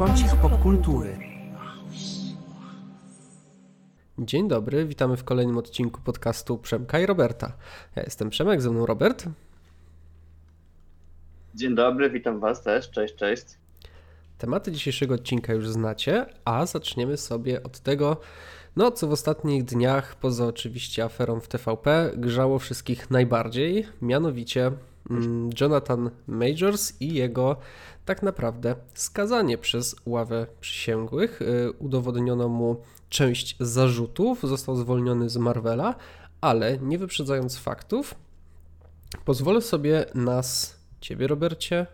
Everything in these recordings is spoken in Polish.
Kącik popkultury. Dzień dobry, witamy w kolejnym odcinku podcastu Przemka i Roberta. Ja jestem Przemek, ze mną Robert. Dzień dobry, witam Was też. Cześć, cześć. Tematy dzisiejszego odcinka już znacie, a zaczniemy sobie od tego, no co w ostatnich dniach, poza oczywiście aferą w TVP, grzało wszystkich najbardziej, mianowicie mm, Jonathan Majors i jego tak naprawdę skazanie przez ławę przysięgłych. Y, udowodniono mu część zarzutów, został zwolniony z Marvela, ale nie wyprzedzając faktów, pozwolę sobie nas, ciebie Robercie,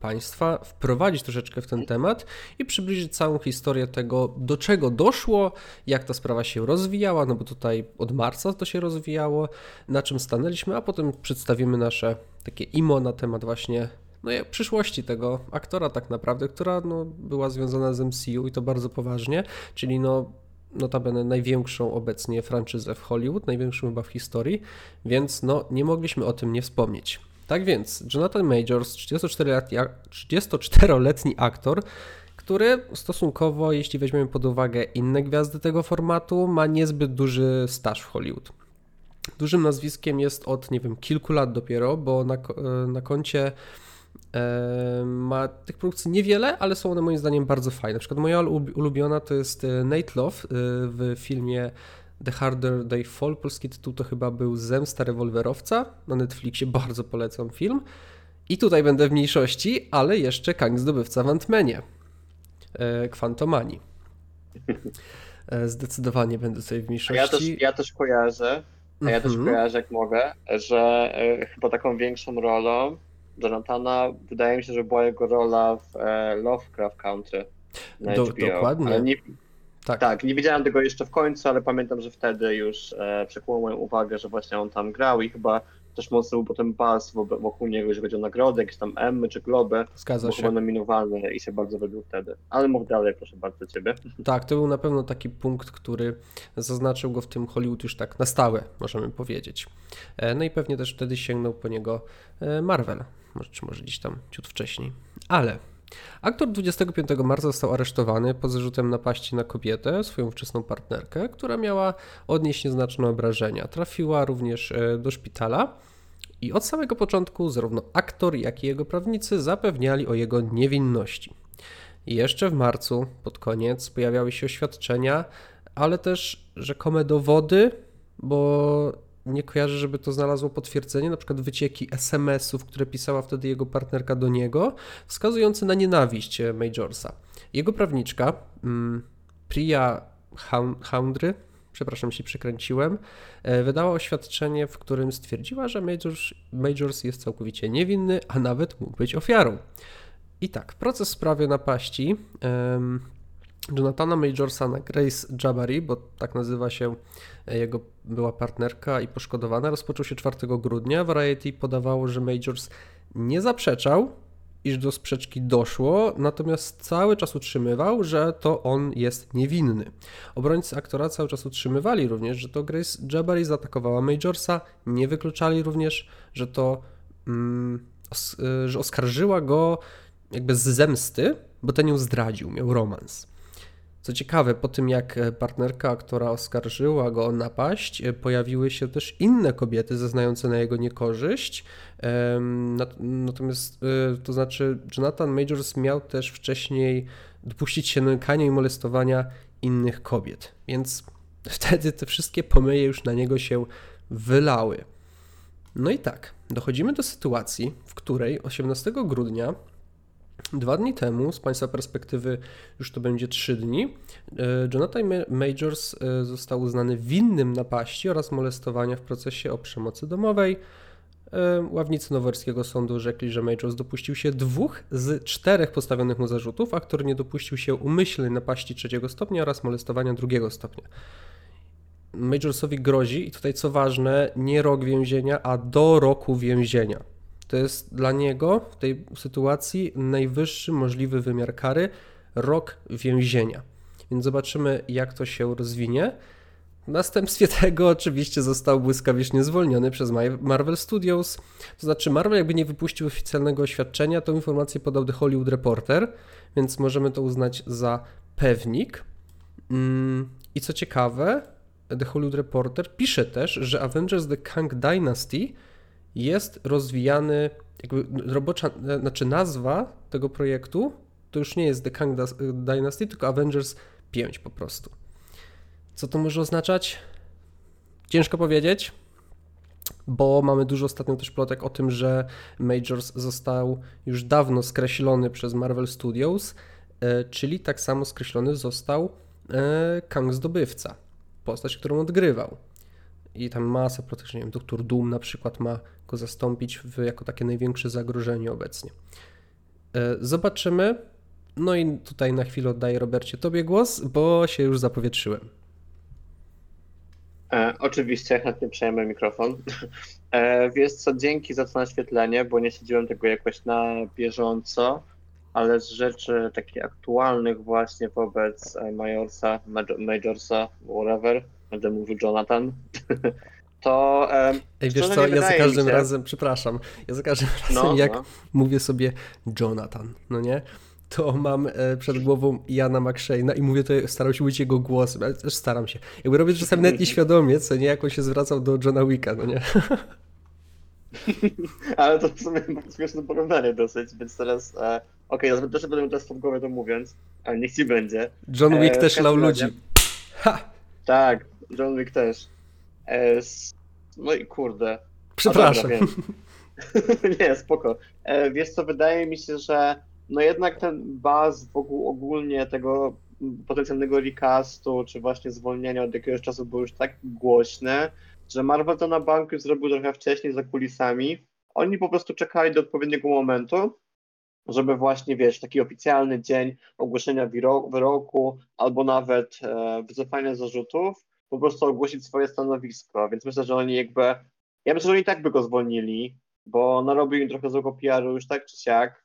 Państwa wprowadzić troszeczkę w ten temat i przybliżyć całą historię tego, do czego doszło, jak ta sprawa się rozwijała, no bo tutaj od marca to się rozwijało, na czym stanęliśmy, a potem przedstawimy nasze takie imo na temat właśnie no, przyszłości tego aktora tak naprawdę, która no, była związana z MCU i to bardzo poważnie, czyli no notabene największą obecnie franczyzę w Hollywood, największą chyba w historii, więc no nie mogliśmy o tym nie wspomnieć. Tak więc Jonathan Majors, 34-letni 34 aktor, który stosunkowo, jeśli weźmiemy pod uwagę inne gwiazdy tego formatu, ma niezbyt duży staż w Hollywood. Dużym nazwiskiem jest od, nie wiem, kilku lat dopiero, bo na, na koncie ma tych produkcji niewiele, ale są one moim zdaniem bardzo fajne. Na przykład moja ulubiona to jest e, Nate Love w filmie The Harder They Fall, polski tytuł to chyba był Zemsta rewolwerowca na Netflixie, bardzo polecam film. I tutaj będę w mniejszości, ale jeszcze Kang zdobywca w Antmenie, e, Quantumani. E, zdecydowanie będę tutaj w mniejszości. Ja też, ja też kojarzę, ja też kojarzę jak mogę, że chyba taką większą rolą Jonathana wydaje mi się, że była jego rola w Lovecraft Country na Do, HBO. Dokładnie. Nie, tak. tak, nie widziałem tego jeszcze w końcu, ale pamiętam, że wtedy już e, uwagę, że właśnie on tam grał i chyba też mocno był potem buzz wokół niego, jeżeli chodzi o nagrody, jakieś tam Emmy czy Globy. Zgadza się. chyba nominowany i się bardzo wybił wtedy. Ale mów dalej, proszę bardzo ciebie. Tak, to był na pewno taki punkt, który zaznaczył go w tym Hollywood już tak na stałe, możemy powiedzieć. E, no i pewnie też wtedy sięgnął po niego e, Marvel, może, czy może gdzieś tam ciut wcześniej. Ale Aktor 25 marca został aresztowany pod zarzutem napaści na kobietę, swoją wczesną partnerkę, która miała odnieść nieznaczne obrażenia. Trafiła również e, do szpitala i od samego początku zarówno aktor, jak i jego prawnicy zapewniali o jego niewinności. Jeszcze w marcu, pod koniec, pojawiały się oświadczenia, ale też rzekome dowody, bo nie kojarzę, żeby to znalazło potwierdzenie, na przykład wycieki SMS-ów, które pisała wtedy jego partnerka do niego, wskazujące na nienawiść e, Majorsa. Jego prawniczka, mm, Priya Houndry, przepraszam, się przekręciłem, e, wydała oświadczenie, w którym stwierdziła, że Majors, Majors jest całkowicie niewinny, a nawet mógł być ofiarą. I tak, proces w sprawie napaści Jonathana Majorsa na Grace Jabari, bo tak nazywa się e, jego była partnerka i poszkodowana, rozpoczął się 4 grudnia. Variety podawało, że Majors nie zaprzeczał, iż do sprzeczki doszło, natomiast cały czas utrzymywał, że to on jest niewinny. Obrońcy aktora cały czas utrzymywali również, że to Grace Jabari zaatakowała Majorsa, nie wykluczali również, że to mm, os e, że oskarżyła go jakby z zemsty, bo ten ją zdradził, miał romans. Co ciekawe, po tym jak partnerka aktora oskarżyła go o napaść, e, pojawiły się też inne kobiety zeznające na jego niekorzyść. Natomiast, e, to znaczy, Jonathan Majors miał też wcześniej dopuścić się nękania i molestowania innych kobiet, więc wtedy te wszystkie pomyje już na niego się wylały. No i tak, dochodzimy do sytuacji, w której 18 grudnia Dwa dni temu, z Państwa perspektywy już to będzie trzy dni, e, Jonathan Majors e, został uznany winnym napaści oraz molestowania w procesie o przemocy domowej. E, ławnicy Nowerskiego Sądu rzekli, że Majors dopuścił się dwóch z czterech postawionych mu zarzutów, a który nie dopuścił się umyślnej napaści trzeciego stopnia oraz molestowania drugiego stopnia. Majorsowi grozi, i tutaj co ważne, nie rok więzienia, a do roku więzienia. To jest dla niego w tej sytuacji najwyższy możliwy wymiar kary rok więzienia. Więc zobaczymy, jak to się rozwinie. W następstwie tego oczywiście został błyskawicznie zwolniony przez Marvel Studios. To znaczy Marvel jakby nie wypuścił oficjalnego oświadczenia, tą informację podał The Hollywood Reporter, więc możemy to uznać za pewnik. Mm, I co ciekawe, The Hollywood Reporter pisze też, że Avengers The Kang Dynasty jest rozwijany, jakby robocza, znaczy nazwa tego projektu to już nie jest The Kang Dynasty, tylko Avengers 5 po prostu. Co to może oznaczać? Ciężko powiedzieć, bo mamy dużo ostatnio też plotek o tym, że Majors został już dawno skreślony przez Marvel Studios, e, czyli tak samo skreślony został e, Kang Zdobywca, postać, którą odgrywał. I tam masa plotek, nie wiem, Doktor Doom na przykład ma go zastąpić w, jako takie największe zagrożenie obecnie. E, zobaczymy. No i tutaj na chwilę oddaję Robercie Tobie głos, bo się już zapowietrzyłem. E, oczywiście, chętnie przejmę mikrofon. E, wiesz co, dzięki za to naświetlenie, bo nie siedziałem tego jakoś na bieżąco, ale z rzeczy takich aktualnych właśnie wobec e, Majorsa, Majorsa, whatever, będę mówił Jonathan, to... Ej, wiesz co, ja za każdym się... razem, przepraszam, ja za każdym razem no, jak no. mówię sobie Jonathan, no nie? to mam e, przed głową Jana McShane'a i mówię to, staram się mówić jego głosem, ale też staram się. Jakby robię czasami nawet nieświadomie, co nie, jak on się zwracał do Johna Wicka, no nie? ale to w sumie śmieszne porównanie dosyć, więc teraz, e, okej, okay, też będę teraz w głowie to mówiąc, ale niech ci będzie. John Wick e, też lał ludzi. Ha! Tak, John Wick też. E, no i kurde. Przepraszam. Dobra, nie, spoko. E, wiesz co, wydaje mi się, że no jednak ten baz wokół ogólnie tego potencjalnego recastu, czy właśnie zwolnienia od jakiegoś czasu był już tak głośny, że Marvel to na banku zrobił trochę wcześniej za kulisami. Oni po prostu czekali do odpowiedniego momentu, żeby właśnie, wiesz, taki oficjalny dzień ogłoszenia wyroku albo nawet e, wycofania zarzutów, po prostu ogłosić swoje stanowisko. Więc myślę, że oni jakby, ja myślę, że oni tak by go zwolnili, bo narobił im trochę złego PR-u już tak czy siak,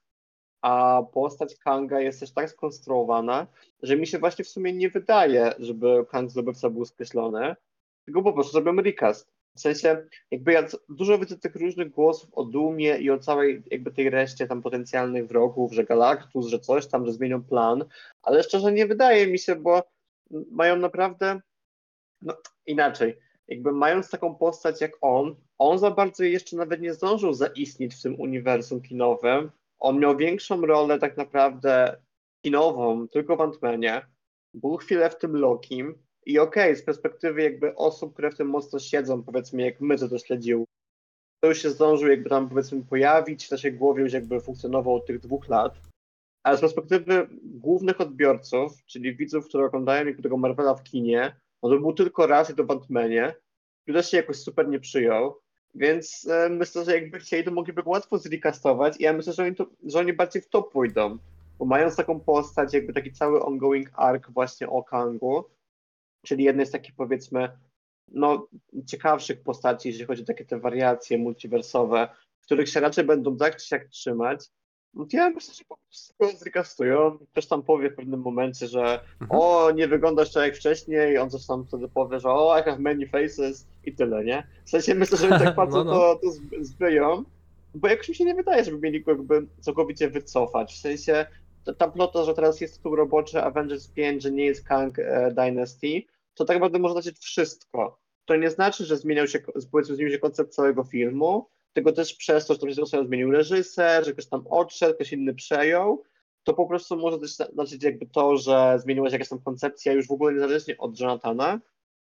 a postać Kanga jest też tak skonstruowana, że mi się właśnie w sumie nie wydaje, żeby Kang zdobywca był skreślony, tylko po prostu zrobią recast. W sensie, jakby ja dużo widzę tych różnych głosów o Dumie i o całej jakby tej reszcie tam potencjalnych wrogów, że Galactus, że coś tam, że zmienią plan, ale szczerze nie wydaje mi się, bo mają naprawdę, no inaczej, jakby mając taką postać jak on, on za bardzo jeszcze nawet nie zdążył zaistnieć w tym uniwersum kinowym, on miał większą rolę tak naprawdę kinową tylko w Ant-Manie, był chwilę w tym Lokim. I okej, okay, z perspektywy jakby osób, które w tym mocno siedzą, powiedzmy jak my, co to śledził, to już się zdążył jakby tam powiedzmy pojawić, w naszej głowie już jakby funkcjonował od tych dwóch lat, ale z perspektywy głównych odbiorców, czyli widzów, którzy oglądają niektóregoś Marvela w kinie, on był tylko raz i to w Ant-Manie, który też się jakoś super nie przyjął, więc e, myślę, że jakby chcieli, to mogliby go łatwo zrecastować. I ja myślę, że oni, to, że oni bardziej w to pójdą. Bo mając taką postać, jakby taki cały ongoing arc właśnie o Kangu, czyli jednej z takich powiedzmy no, ciekawszych postaci, jeżeli chodzi o takie te wariacje multiwersowe, w których się raczej będą tak czy siak trzymać, ja myślę, że po prostu go zrecastują. Ktoś tam powie w pewnym momencie, że mhm. o, nie wyglądasz tak jak wcześniej, on coś tam wtedy powie, że o, I have many faces i tyle, nie? W sensie myślę, że tak bardzo no, no. to, to zbyją, bo jakoś mi się nie wydaje, żeby mieli go jakby całkowicie wycofać. W sensie ta plota, że teraz jest tu roboczy Avengers 5, że nie jest Kang e, Dynasty, to tak naprawdę może znaczyć wszystko. To nie znaczy, że zmieniał się, zmienił się koncept całego filmu, tylko też przez to, że to się zmienił reżyser, że ktoś tam odszedł, ktoś inny przejął, to po prostu może też znaczyć jakby to, że zmieniła się jakaś tam koncepcja już w ogóle niezależnie od Jonathana,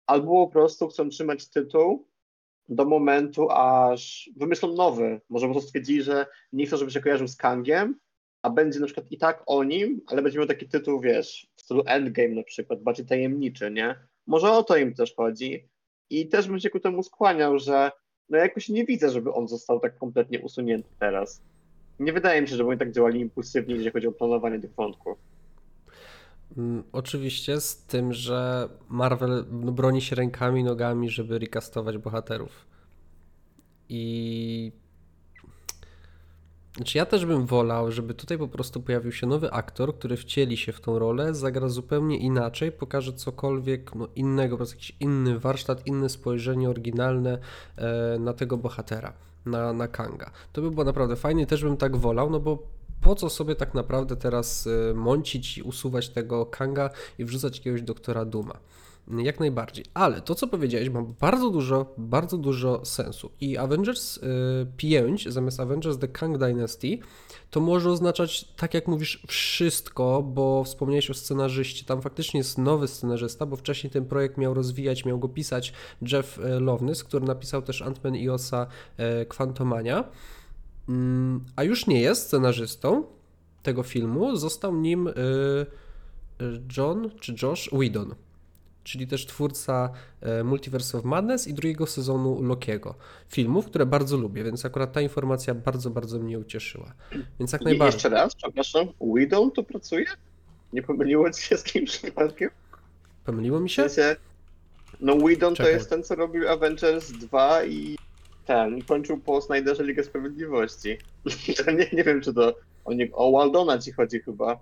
albo po prostu chcą trzymać tytuł do momentu, aż wymyślą nowy. Może po prostu stwierdzili, że nie chcą, żeby się kojarzył z Kangiem, a będzie na przykład i tak o nim, ale będzie miał taki tytuł, wiesz, w stylu Endgame na przykład, bardziej tajemniczy, nie? Może o to im też chodzi. I też bym się ku temu skłaniał, że no jakoś nie widzę, żeby on został tak kompletnie usunięty teraz. Nie wydaje mi się, żeby oni tak działali impulsywnie, jeżeli chodzi o planowanie tych wątków. Mm, oczywiście z tym, że Marvel no, broni się rękami, nogami, żeby recastować bohaterów. I Znaczy ja też bym wolał, żeby tutaj po prostu pojawił się nowy aktor, który wcieli się w tą rolę, zagra zupełnie inaczej, pokaże cokolwiek no, innego, po prostu jakiś inny warsztat, inne spojrzenie oryginalne e, na tego bohatera, na, na Kanga. To by było naprawdę fajnie, też bym tak wolał, no bo po co sobie tak naprawdę teraz e, mącić i usuwać tego Kanga i wrzucać jakiegoś doktora Duma. Jak najbardziej. Ale to, co powiedziałeś, ma bardzo dużo, bardzo dużo sensu. I Avengers y, 5 zamiast Avengers The Kang Dynasty to może oznaczać, tak jak mówisz, wszystko, bo wspomniałeś o scenarzyście. Tam faktycznie jest nowy scenarzysta, bo wcześniej ten projekt miał rozwijać, miał go pisać Jeff y, Loveness, który napisał też Ant-Man i Osa y, Quantumania. Mm, a już nie jest scenarzystą tego filmu. Został nim y, John czy Josh Whedon czyli też twórca e, Multiverse of Madness i drugiego sezonu Lokiego. Filmów, które bardzo lubię, więc akurat ta informacja bardzo, bardzo mnie ucieszyła. Więc jak najbardziej. Jeszcze raz, przepraszam, Widow to pracuje? Nie pomyliło ci się z kimś przypadkiem? Pomyliło mi się? No Widow to jest ten, co robił Avengers 2 i ten, kończył po Snyderze Ligę Sprawiedliwości. nie, nie wiem, czy to o, nie, o Waldona ci chodzi chyba.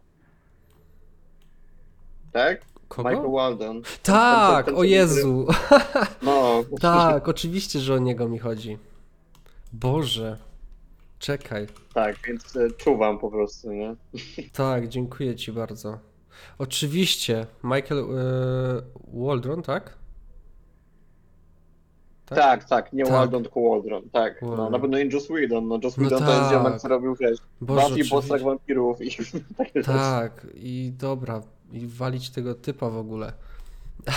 Tak? Kogo? Michael Walden. Tak, ten, ten, ten, o Jezu. No. tak, oczywiście, że o niego mi chodzi. Boże. Czekaj. Tak, więc e, czuwam po prostu, nie? tak, dziękuję ci bardzo. Oczywiście, Michael e, Waldron, tak? Tak, tak, tak nie tak. Waldron, tylko Waldron, tak. No, na pewno nie Joss Whedon, no Joss no Whedon no to jest ziomek, tak. co robił, wiesz, Buffy, Bostrach Wampirów i takie Tak, i dobra, i walić tego typa w ogóle.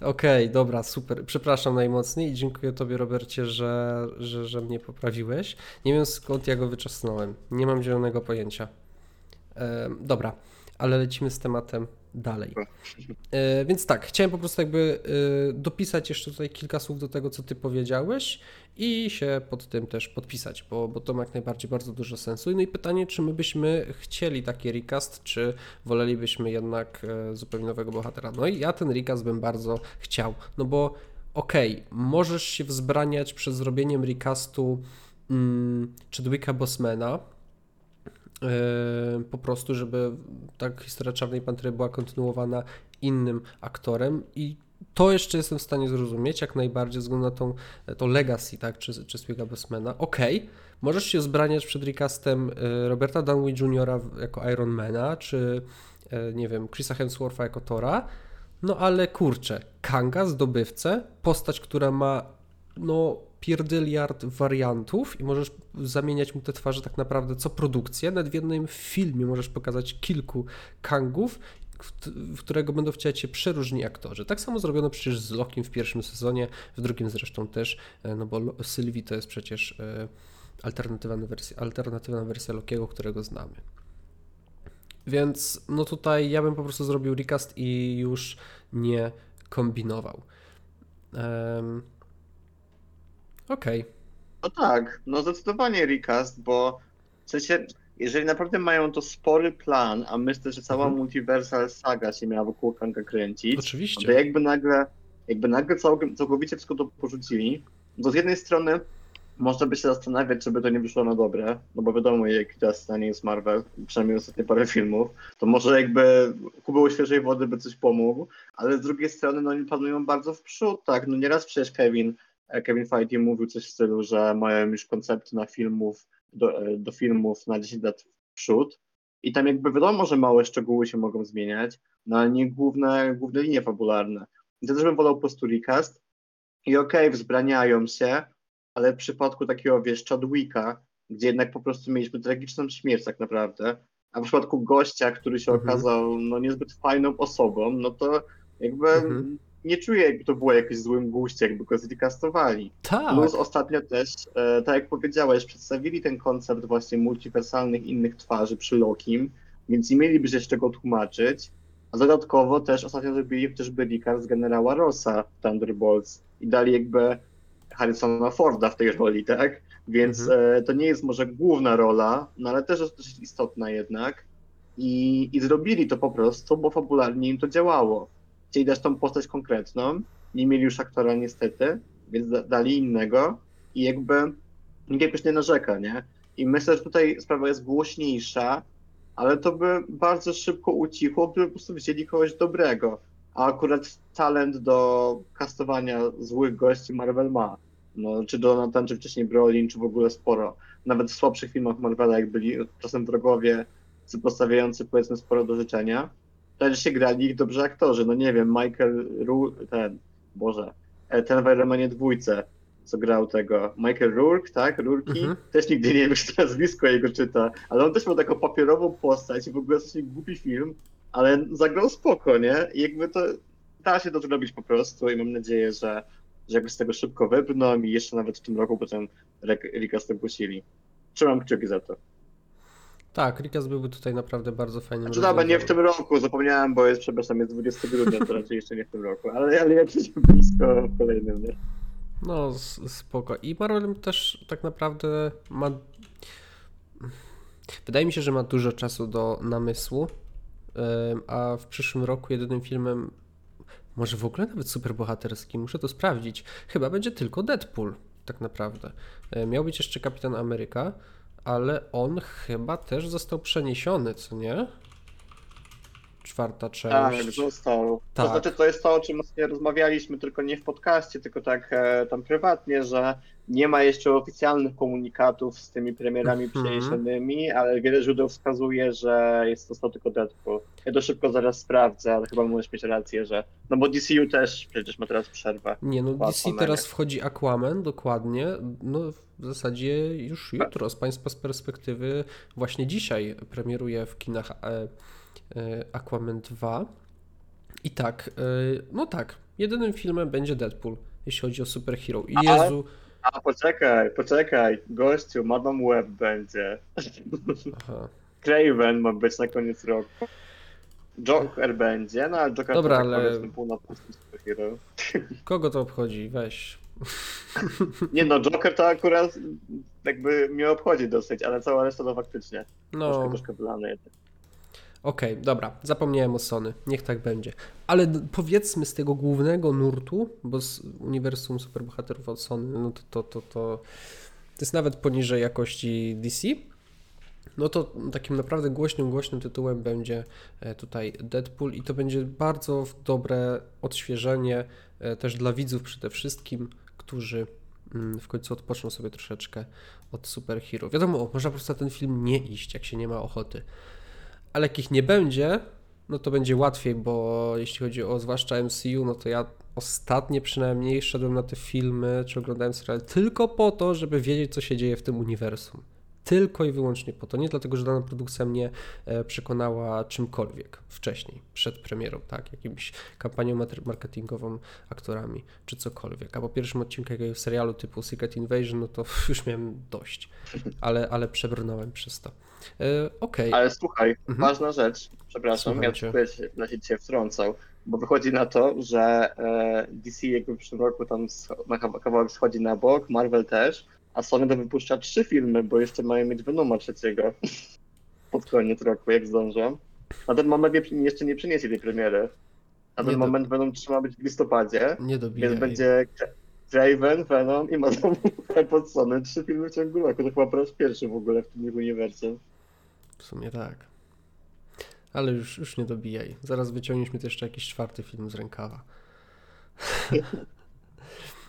Okej, okay, dobra, super. Przepraszam najmocniej i dziękuję Tobie, Robercie, że, że, że mnie poprawiłeś. Nie wiem skąd ja go wyczasnąłem. Nie mam zielonego pojęcia. Dobra, ale lecimy z tematem dalej. E, więc tak, chciałem po prostu jakby e, dopisać jeszcze tutaj kilka słów do tego, co ty powiedziałeś i się pod tym też podpisać, bo, bo to ma jak najbardziej bardzo dużo sensu. No i pytanie, czy my byśmy chcieli taki recast, czy wolelibyśmy jednak e, zupełnie nowego bohatera. No i ja ten recast bym bardzo chciał, no bo okej, okay, możesz się wzbraniać przed zrobieniem recastu mm, Chadwicka Bosmana, po prostu, żeby tak historia Czarnej Pantery była kontynuowana innym aktorem i to jeszcze jestem w stanie zrozumieć, jak najbardziej, względu na tą, to legacy, tak, czy, czy Swigga Bosmana. Okej, okay, możesz się zbraniać przed recastem e, Roberta Downey Jr. jako Ironmana, czy e, nie wiem, Chrisa Hemswortha jako Tora, no ale kurczę, Kanga, zdobywcę, postać, która ma no pierdyliard wariantów i możesz zamieniać mu te twarze tak naprawdę co produkcję. Nawet w jednym filmie możesz pokazać kilku Kangów, w którego będą wcielać się przeróżni aktorzy. Tak samo zrobiono przecież z Lokim w pierwszym sezonie, w drugim zresztą też, e, no bo Sylwii to jest przecież e, alternatywna wersja, alternatywna wersja Lokiego, którego znamy. Więc no tutaj ja bym po prostu zrobił recast i już nie kombinował. Um, Okej. Okay. No tak, no zdecydowanie recast, bo w sensie, jeżeli naprawdę mają to spory plan, a myślę, że cała mhm. Multiversal Saga się miała wokół Kanga kręcić, Oczywiście. to jakby nagle, jakby nagle całkowicie wszystko to porzucili, to z jednej strony można by się zastanawiać, czy by to nie wyszło na dobre, no bo wiadomo, jak teraz stanie jest Marvel, przynajmniej ostatnie parę filmów, to może jakby kubeł świeżej wody by coś pomógł, ale z drugiej strony no oni planują bardzo w przód, tak, no nieraz przecież Kevin Kevin Feige mówił coś w stylu, że mają już koncepty na filmów, do, do filmów na 10 lat w przód i tam jakby wiadomo, że małe szczegóły się mogą zmieniać, no ale nie główne, główne linie fabularne. I to też bym wolał po prostu recast i okej, okay, wzbraniają się, ale w przypadku takiego, wiesz, Chadwicka, gdzie jednak po prostu mieliśmy tragiczną śmierć tak naprawdę, a w przypadku gościa, który się mhm. okazał no niezbyt fajną osobą, no to jakby mhm nie czuję, jakby to było jakimś złym guście, jakby go zrecastowali. Tak. Plus ostatnio też, e, tak jak powiedziałeś, przedstawili ten koncept właśnie multiwersalnych innych twarzy przy Lokim, więc nie mieliby się jeszcze go tłumaczyć. A dodatkowo też ostatnio zrobili też recast z generała Rossa w Thunderbolts i dali jakby Harrisona Forda w tej roli, tak? Więc mhm. e, to nie jest może główna rola, no ale też jest dosyć istotna jednak. I, I zrobili to po prostu, bo fabularnie im to działało chcieli dać tą postać konkretną, nie mieli już aktora niestety, więc dali innego i jakby nikt jakoś nie narzeka, nie? I myślę, że tutaj sprawa jest głośniejsza, ale to by bardzo szybko ucichło, gdyby po prostu wzięli kogoś dobrego. A akurat talent do kastowania złych gości Marvel ma. No, czy Jonathan, czy wcześniej Brolin, czy w ogóle sporo. Nawet w słabszych filmach Marvela, jak byli czasem wrogowie, postawiający powiedzmy sporo do życzenia, też się grali ich dobrze aktorzy. No nie wiem, Michael Ru ten, Boże, e, ten w Iron Manie dwójce, co grał tego, Michael Rourke, tak, Rourke, Mhm. też nigdy nie wiem, to nazwisko jego czyta, ale on też miał taką papierową postać i w ogóle coś głupi film, ale zagrał spoko, nie? I jakby to da się to zrobić po prostu i mam nadzieję, że, że jakoś z tego szybko wybrną i jeszcze nawet w tym roku potem Rika ogłosili. Trzymam kciuki za to. Tak, Rikas byłby tutaj naprawdę bardzo fajnym Znaczy dobra, nie w tym roku, zapomniałem, bo jest, przepraszam, jest 20 grudnia, to raczej jeszcze nie w tym roku, ale, ale jakoś blisko w kolejnym, nie? No, spoko. I Marvel też tak naprawdę ma. Wydaje mi się, że ma dużo czasu do namysłu, a w przyszłym roku jedynym filmem, może w ogóle nawet superbohaterskim, muszę to sprawdzić, chyba będzie tylko Deadpool, tak naprawdę. E, Miał być jeszcze Kapitan Ameryka, ale on chyba też został przeniesiony, co nie? Czwarta Tak, część. został. Tak. To znaczy, to jest to, o czym ostatnio rozmawialiśmy, tylko nie w podcaście, tylko tak e, tam prywatnie, że nie ma jeszcze oficjalnych komunikatów z tymi premierami Mhm. przeniesionymi, ale wiele źródeł wskazuje, że jest został tylko Deadpool. Ja to szybko zaraz sprawdzę, ale chyba możesz mieć rację, że. No bo DCU też przecież ma teraz przerwę. Nie, no DC Aquamanie. teraz wchodzi Aquaman, dokładnie. No w zasadzie już jutro, z Państwa z perspektywy, właśnie dzisiaj premieruje w kinach e, e, Aquaman 2. I tak, e, no tak, jedynym filmem będzie Deadpool, jeśli chodzi o superhero. I Ale- Jezu, A poczekaj, poczekaj, gościu, Madam Web będzie. aha. Craven ma być na koniec roku. Joker będzie, no ale Joker Dobra, to tak ale- pół na pół superhero. kogo to obchodzi? Weź. Nie no, Joker to akurat jakby mnie obchodzi dosyć, ale cała reszta to faktycznie. No, Troszkę, troszkę wylane jednak. Okej, dobra, zapomniałem o Sony, niech tak będzie. Ale powiedzmy z tego głównego nurtu, bo z uniwersum superbohaterów od Sony, no to, to, to, to, to jest nawet poniżej jakości DC. No to takim naprawdę głośnym, głośnym tytułem będzie e, tutaj Deadpool i to będzie bardzo dobre odświeżenie e, też dla widzów przede wszystkim, którzy mm, w końcu odpoczną sobie troszeczkę od superhero. Wiadomo, można po prostu na ten film nie iść, jak się nie ma ochoty ale jak ich nie będzie, no to będzie łatwiej, bo jeśli chodzi o zwłaszcza MCU, no to ja ostatnio przynajmniej szedłem na te filmy, czy oglądałem serial tylko po to, żeby wiedzieć, co się dzieje w tym uniwersum. Tylko i wyłącznie po to. Nie dlatego, że dana produkcja mnie e, przekonała czymkolwiek wcześniej, przed premierą, tak, jakimś kampanią marketingową, aktorami, czy cokolwiek. A po pierwszym odcinku jakiegoś serialu typu Secret Invasion, no to już miałem dość, ale, ale przebrnąłem przez to. E, Okej, Ale słuchaj, Mhm. ważna rzecz, przepraszam, Słucham ja tutaj się, na się dzisiaj wtrącał, bo wychodzi na to, że e, DC jakby w przyszłym roku tam na kawa- kawałek schodzi na bok, Marvel też, a Sony to wypuszcza trzy filmy, bo jeszcze mają mieć Venoma trzeciego pod koniec roku, jak zdążą. Na ten moment jeszcze nie przyniesie tej premiery. Na ten Nie do- moment Venom trzyma być w listopadzie, nie dobijaj. więc będzie Raven, Venom i Madame pod Sony. Trzy filmy w ciągu roku, to chyba po raz pierwszy w ogóle w tym uniwersum. W sumie tak. Ale już, już nie dobijaj. Zaraz wyciągniesz mi jeszcze jakiś czwarty film z rękawa.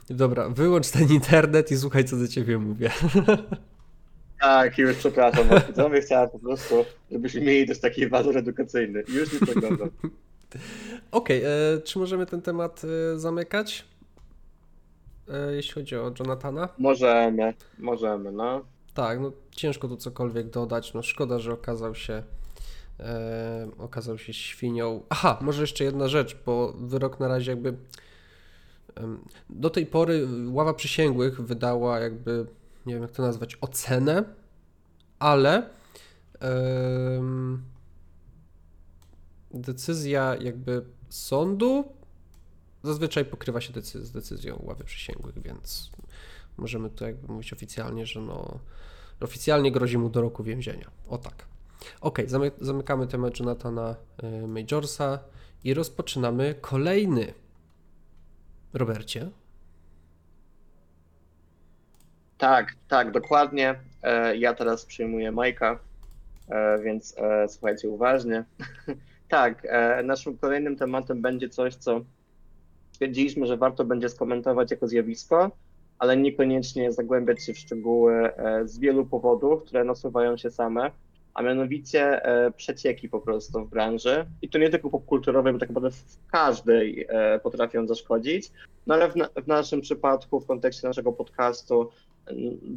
Dobra, wyłącz ten internet i słuchaj, co do ciebie mówię. Tak, już przepraszam was widzowie, chciałem po prostu, żebyśmy mieli też taki walor edukacyjny. Już nie przeglądam. Okej, e, czy możemy ten temat e, zamykać? E, jeśli chodzi o Jonathana? Możemy, możemy, no. Tak, no ciężko tu cokolwiek dodać. No szkoda, że okazał się e, okazał się świnią. Aha, może jeszcze jedna rzecz, bo wyrok na razie jakby do tej pory ława przysięgłych wydała jakby nie wiem jak to nazwać, ocenę, ale decyzja jakby sądu zazwyczaj pokrywa się decy- z decyzją ławy przysięgłych, więc możemy to jakby mówić oficjalnie, że no oficjalnie grozi mu do roku więzienia. O tak. Zamy- zamykamy temat Jonathana y, Majorsa i rozpoczynamy kolejny. Robercie, Tak, tak, dokładnie. E, ja teraz przyjmuję Majka, e, więc e, słuchajcie uważnie. tak, naszym kolejnym tematem będzie coś, co stwierdziliśmy, że warto będzie skomentować jako zjawisko, ale niekoniecznie zagłębiać się w szczegóły z wielu powodów, które nasuwają się same a mianowicie e, przecieki po prostu w branży. I to nie tylko popkulturowej, bo tak naprawdę w każdej e, potrafią zaszkodzić. No ale w, na, w naszym przypadku, w kontekście naszego podcastu,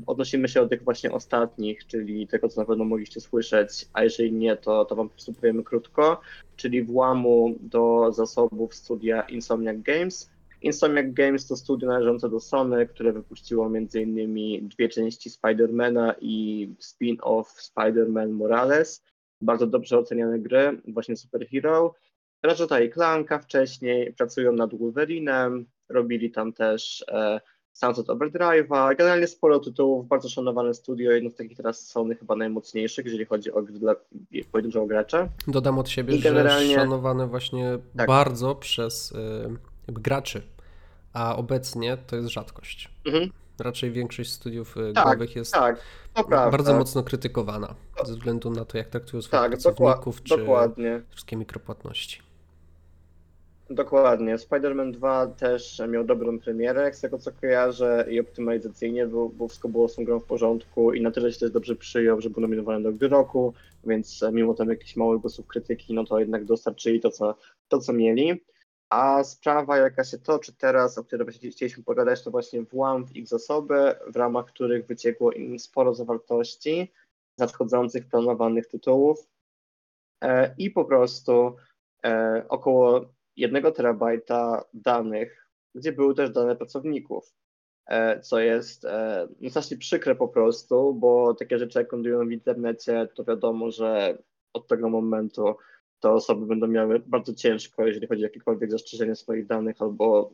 odnosimy się do tych właśnie ostatnich, czyli tego, co na pewno mogliście słyszeć, a jeżeli nie, to, to Wam po prostu powiemy krótko, czyli włamu do zasobów studia Insomniac Games, Insomniac Games to studio należące do Sony, które wypuściło m.in. dwie części Spidermana i spin-off Spider-Man Morales. Bardzo dobrze oceniane gry, właśnie Superhero. Ratcheta i Clanka wcześniej pracują nad Wolverinem, robili tam też e, Sunset Overdrive'a, generalnie sporo tytułów, bardzo szanowane studio, jedno z takich teraz Sony chyba najmocniejszych, jeżeli chodzi o gry dla pojedynczego gracza. Dodam od siebie, I generalnie... że szanowane właśnie tak. bardzo przez y, jakby graczy, a obecnie to jest rzadkość. Mhm. Raczej większość studiów y, tak, growych jest tak, bardzo mocno krytykowana ze względu na to, jak traktują swoich tak, pracowników, czy dokładnie. wszystkie mikropłatności. Dokładnie. Spider-Man 2 też miał dobrą premierę, z tego co kojarzę, i optymalizacyjnie, bo, bo wszystko było z tą grą w porządku i na tyle się też dobrze przyjął, że był nominowany do gry roku, więc mimo tam jakichś małych głosów krytyki, no to jednak dostarczyli to, co, to, co mieli. A sprawa, jaka się toczy teraz, o której właśnie chcieliśmy pogadać, to właśnie włam w ich zasoby, w ramach których wyciekło im sporo zawartości nadchodzących planowanych tytułów. E, i po prostu e, około 1 terabajta danych, gdzie były też dane pracowników, e, co jest e, no, strasznie przykre po prostu, bo takie rzeczy jak lądują w internecie, to wiadomo, że od tego momentu te osoby będą miały bardzo ciężko, jeżeli chodzi o jakiekolwiek zastrzeżenie swoich danych albo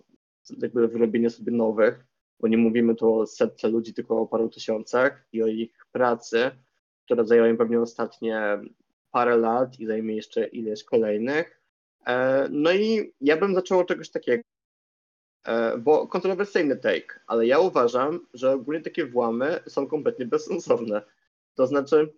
jakby wyrobienie sobie nowych, bo nie mówimy tu o setce ludzi, tylko o paru tysiącach i o ich pracy, która zajęła im pewnie ostatnie parę lat i zajmie jeszcze ileś kolejnych. E, no i ja bym zaczął od czegoś takiego, e, bo kontrowersyjny take, ale ja uważam, że ogólnie takie włamy są kompletnie bezsensowne. To znaczy,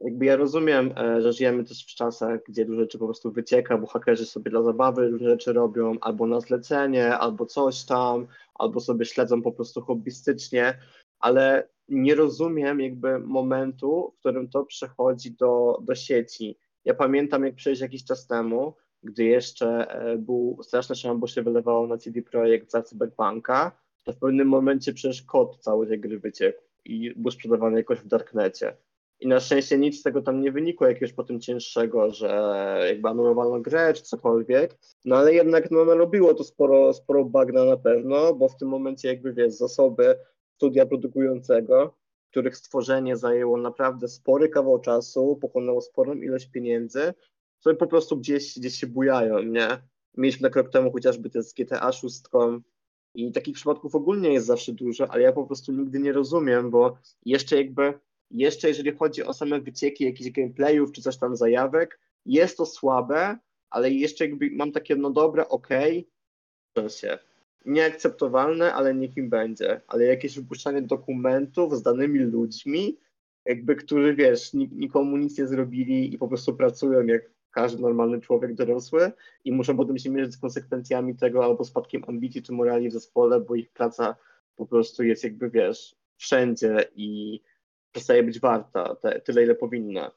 jakby ja rozumiem, e, że żyjemy też w czasach, gdzie dużo rzeczy po prostu wycieka, bo hakerzy sobie dla zabawy różne rzeczy robią, albo na zlecenie, albo coś tam, albo sobie śledzą po prostu hobbystycznie, ale nie rozumiem jakby momentu, w którym to przechodzi do, do sieci. Ja pamiętam, jak przejść jakiś czas temu, gdy jeszcze e, był straszny szam, bo się wylewało na CD Projekt za Cyberpunka, to w pewnym momencie przecież kod całej tej gry wyciekł i był sprzedawany jakoś w Darknecie. I na szczęście nic z tego tam nie wynikło jakiegoś potem cięższego, że jakby anulowano grę czy cokolwiek. No ale jednak no, narobiło to sporo, sporo bagna na pewno, bo w tym momencie jakby wiesz, zasoby studia produkującego, których stworzenie zajęło naprawdę spory kawał czasu, pochłonęło sporą ilość pieniędzy, sobie po prostu gdzieś, gdzieś się bujają, nie? Mieliśmy na krok temu chociażby te z GTA 6 i takich przypadków ogólnie jest zawsze dużo, ale ja po prostu nigdy nie rozumiem, bo jeszcze jakby jeszcze jeżeli chodzi o same wycieki jakichś gameplayów czy coś tam zajawek, jest to słabe, ale jeszcze jakby mam takie, no dobra, okej, okay, się. Nieakceptowalne, ale niech im będzie. Ale jakieś wypuszczanie dokumentów z danymi ludźmi, jakby, którzy wiesz, nikomu nic nie zrobili i po prostu pracują jak każdy normalny człowiek dorosły i muszą potem się mierzyć z konsekwencjami tego albo spadkiem ambicji czy morali w zespole, bo ich praca po prostu jest jakby, wiesz, wszędzie i przestaje być warta te, tyle, ile powinna.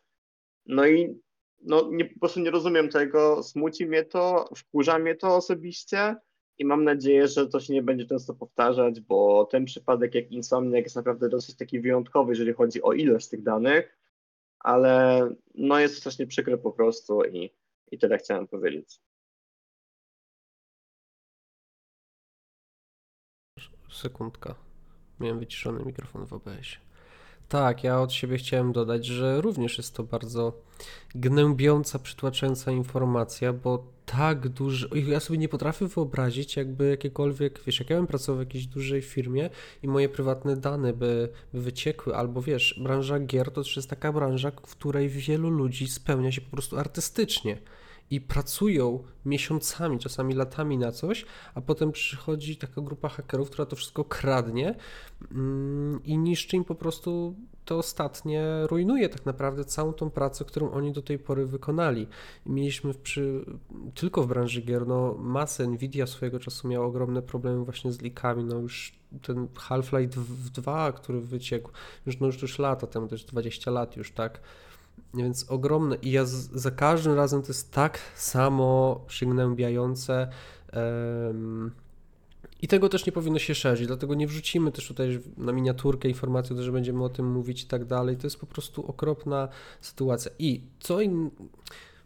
No i no, nie, po prostu nie rozumiem tego, smuci mnie to, wkurza mnie to osobiście i mam nadzieję, że to się nie będzie często powtarzać, bo ten przypadek jak Insomniac jest naprawdę dosyć taki wyjątkowy, jeżeli chodzi o ilość tych danych, ale no jest strasznie przykre po prostu i, i tyle chciałem powiedzieć. Sekundka. Miałem wyciszony mikrofon w OBS. Tak, ja od siebie chciałem dodać, że również jest to bardzo gnębiąca, przytłaczająca informacja, bo tak dużo. Ja sobie nie potrafię wyobrazić, jakby jakiekolwiek, wiesz, jak ja bym pracował w jakiejś dużej firmie i moje prywatne dane by, by wyciekły, albo wiesz, branża gier to też jest taka branża, w której wielu ludzi spełnia się po prostu artystycznie. I pracują miesiącami, czasami latami na coś, a potem przychodzi taka grupa hakerów, która to wszystko kradnie mm, i niszczy im po prostu to ostatnie, rujnuje tak naprawdę całą tą pracę, którą oni do tej pory wykonali. mieliśmy przy, tylko w branży gier, no masę, Nvidia swojego czasu miała ogromne problemy właśnie z likami, no już ten Half-Life 2, który wyciekł, już, no już, już lata temu, też 20 lat już, tak, więc ogromne i ja z, za każdym razem to jest tak samo przygnębiające um, i tego też nie powinno się szerzyć, dlatego nie wrzucimy też tutaj na miniaturkę informacji, że będziemy o tym mówić i tak dalej. To jest po prostu okropna sytuacja. I co in...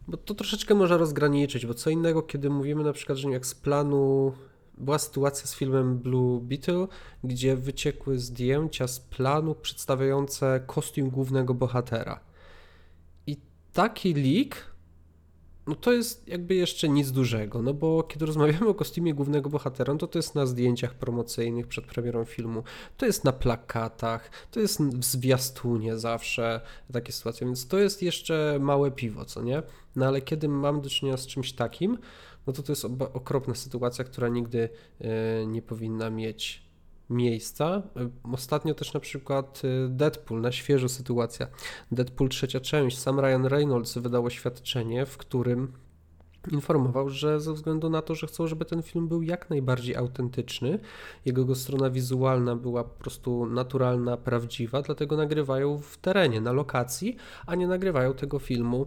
bo to troszeczkę można rozgraniczyć, bo co innego, kiedy mówimy na przykład, że jak z planu była sytuacja z filmem Blue Beetle, gdzie wyciekły zdjęcia z planu przedstawiające kostium głównego bohatera taki leak, no to jest jakby jeszcze nic dużego, no bo kiedy rozmawiamy o kostiumie głównego bohatera, no to to jest na zdjęciach promocyjnych przed premierą filmu, to jest na plakatach, to jest w zwiastunie zawsze takie sytuacje, więc to jest jeszcze małe piwo, co nie? No ale kiedy mam do czynienia z czymś takim, no to to jest okropna sytuacja, która nigdy e, nie powinna mieć miejsca. Ostatnio też na przykład y, Deadpool, na świeżo sytuacja. Deadpool trzecia część, sam Ryan Reynolds wydał oświadczenie, w którym informował, że ze względu na to, że chcą, żeby ten film był jak najbardziej autentyczny, jego strona wizualna była po prostu naturalna, prawdziwa, dlatego nagrywają w terenie, na lokacji, a nie nagrywają tego filmu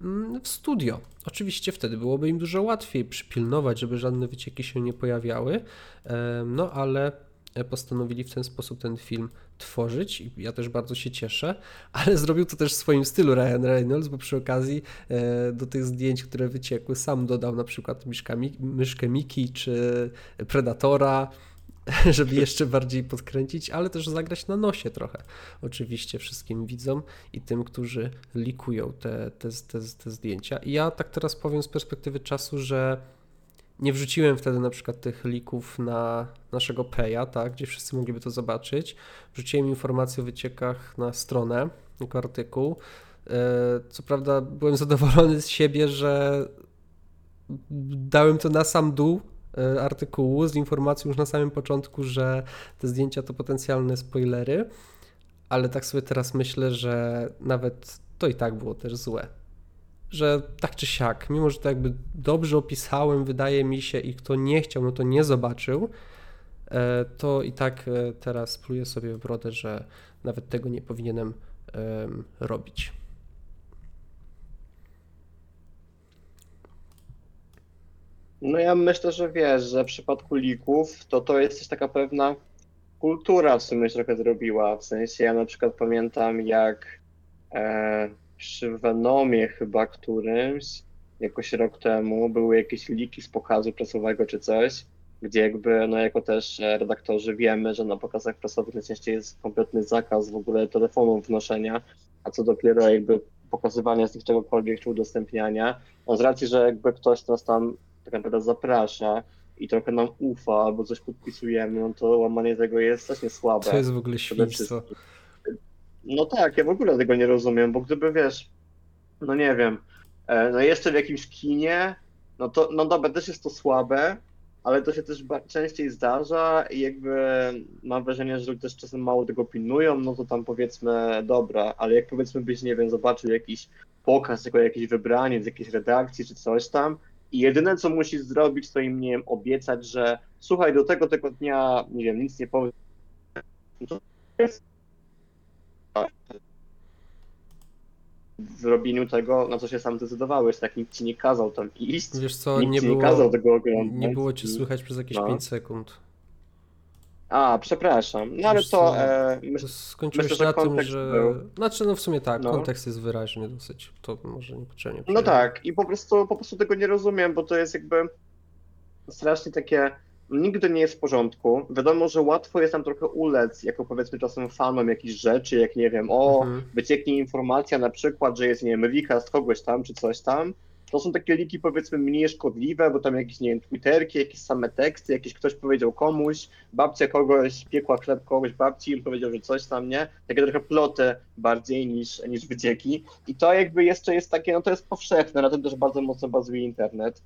mm, w studio. Oczywiście wtedy byłoby im dużo łatwiej przypilnować, żeby żadne wycieki się nie pojawiały, no ale E, postanowili w ten sposób ten film tworzyć i ja też bardzo się cieszę, ale zrobił to też w swoim stylu Ryan Reynolds, bo przy okazji e, do tych zdjęć, które wyciekły, sam dodał na przykład myszkę Miki czy Predatora, żeby jeszcze bardziej podkręcić, ale też zagrać na nosie trochę. Oczywiście wszystkim widzom i tym, którzy likują te, te, te, te zdjęcia. I ja tak teraz powiem z perspektywy czasu, że nie wrzuciłem wtedy na przykład tych lików na naszego Peja, tak, gdzie wszyscy mogliby to zobaczyć. Wrzuciłem informacje o wyciekach na stronę jako artykuł. E, co prawda byłem zadowolony z siebie, że dałem to na sam dół e, artykułu z informacją już na samym początku, że te zdjęcia to potencjalne spoilery, ale tak sobie teraz myślę, że nawet to i tak było też złe że tak czy siak, mimo że to jakby dobrze opisałem, wydaje mi się, i kto nie chciał, no to nie zobaczył, e, to i tak e, teraz pluję sobie w brodę, że nawet tego nie powinienem robić. No ja myślę, że wiesz, że w przypadku lików to to jest też taka pewna kultura w sumie trochę zrobiła. W sensie ja na przykład pamiętam jak e, przy Venomie chyba którymś, jakoś rok temu, były jakieś liki z pokazu prasowego czy coś, gdzie jakby, no jako też e, redaktorzy wiemy, że na pokazach prasowych najczęściej jest kompletny zakaz w ogóle telefonów wnoszenia, a co dopiero jakby pokazywania z nich czegokolwiek czy udostępniania. No z racji, że jakby ktoś nas tam tak naprawdę zaprasza i trochę nam ufa albo coś podpisujemy, no to łamanie tego jest strasznie słabe. To jest w ogóle świństwo. No tak, ja w ogóle tego nie rozumiem, bo gdyby wiesz, no nie wiem, e, no jeszcze w jakimś kinie, no to, no dobra, też jest to słabe, ale to się też częściej zdarza i jakby mam wrażenie, że ludzie też czasem mało tego pilnują, no to tam powiedzmy, dobra, ale jak powiedzmy byś, nie wiem, zobaczył jakiś pokaz, jako jakiś wybranie z jakiejś redakcji czy coś tam i jedyne co musisz zrobić, to im, nie wiem, obiecać, że słuchaj, do tego tego dnia, nie wiem, nic nie powiem, to jest w robieniu tego, na co się sam zdecydowałeś, tak nikt ci nie kazał tam iść. Wiesz co, nikt nie, ci było, nie kazał tego oglądać. Nie było cię słychać przez jakieś no. 5 sekund. A, przepraszam. No ale to. E, myśl, Skończyłeś myślę, na tym, że. Był. Znaczy, no w sumie tak, no. kontekst jest wyraźny dosyć. To może niepotrzebnie. No tak, i po prostu, po prostu tego nie rozumiem, bo to jest jakby strasznie takie nigdy nie jest w porządku. Wiadomo, że łatwo jest tam trochę ulec, jako powiedzmy czasem fanom jakichś rzeczy, jak nie wiem, o, mhm. wycieknie informacja na przykład, że jest, nie wiem, recast kogoś tam, czy coś tam, to są takie liki powiedzmy mniej szkodliwe, bo tam jakieś, nie wiem, twitterki, jakieś same teksty, jakiś ktoś powiedział komuś, babcia kogoś, piekła chleb kogoś babci i powiedział, że coś tam, nie? Takie trochę ploty bardziej niż, niż wycieki. I to jakby jeszcze jest takie, no to jest powszechne, na tym też bardzo mocno bazuje internet,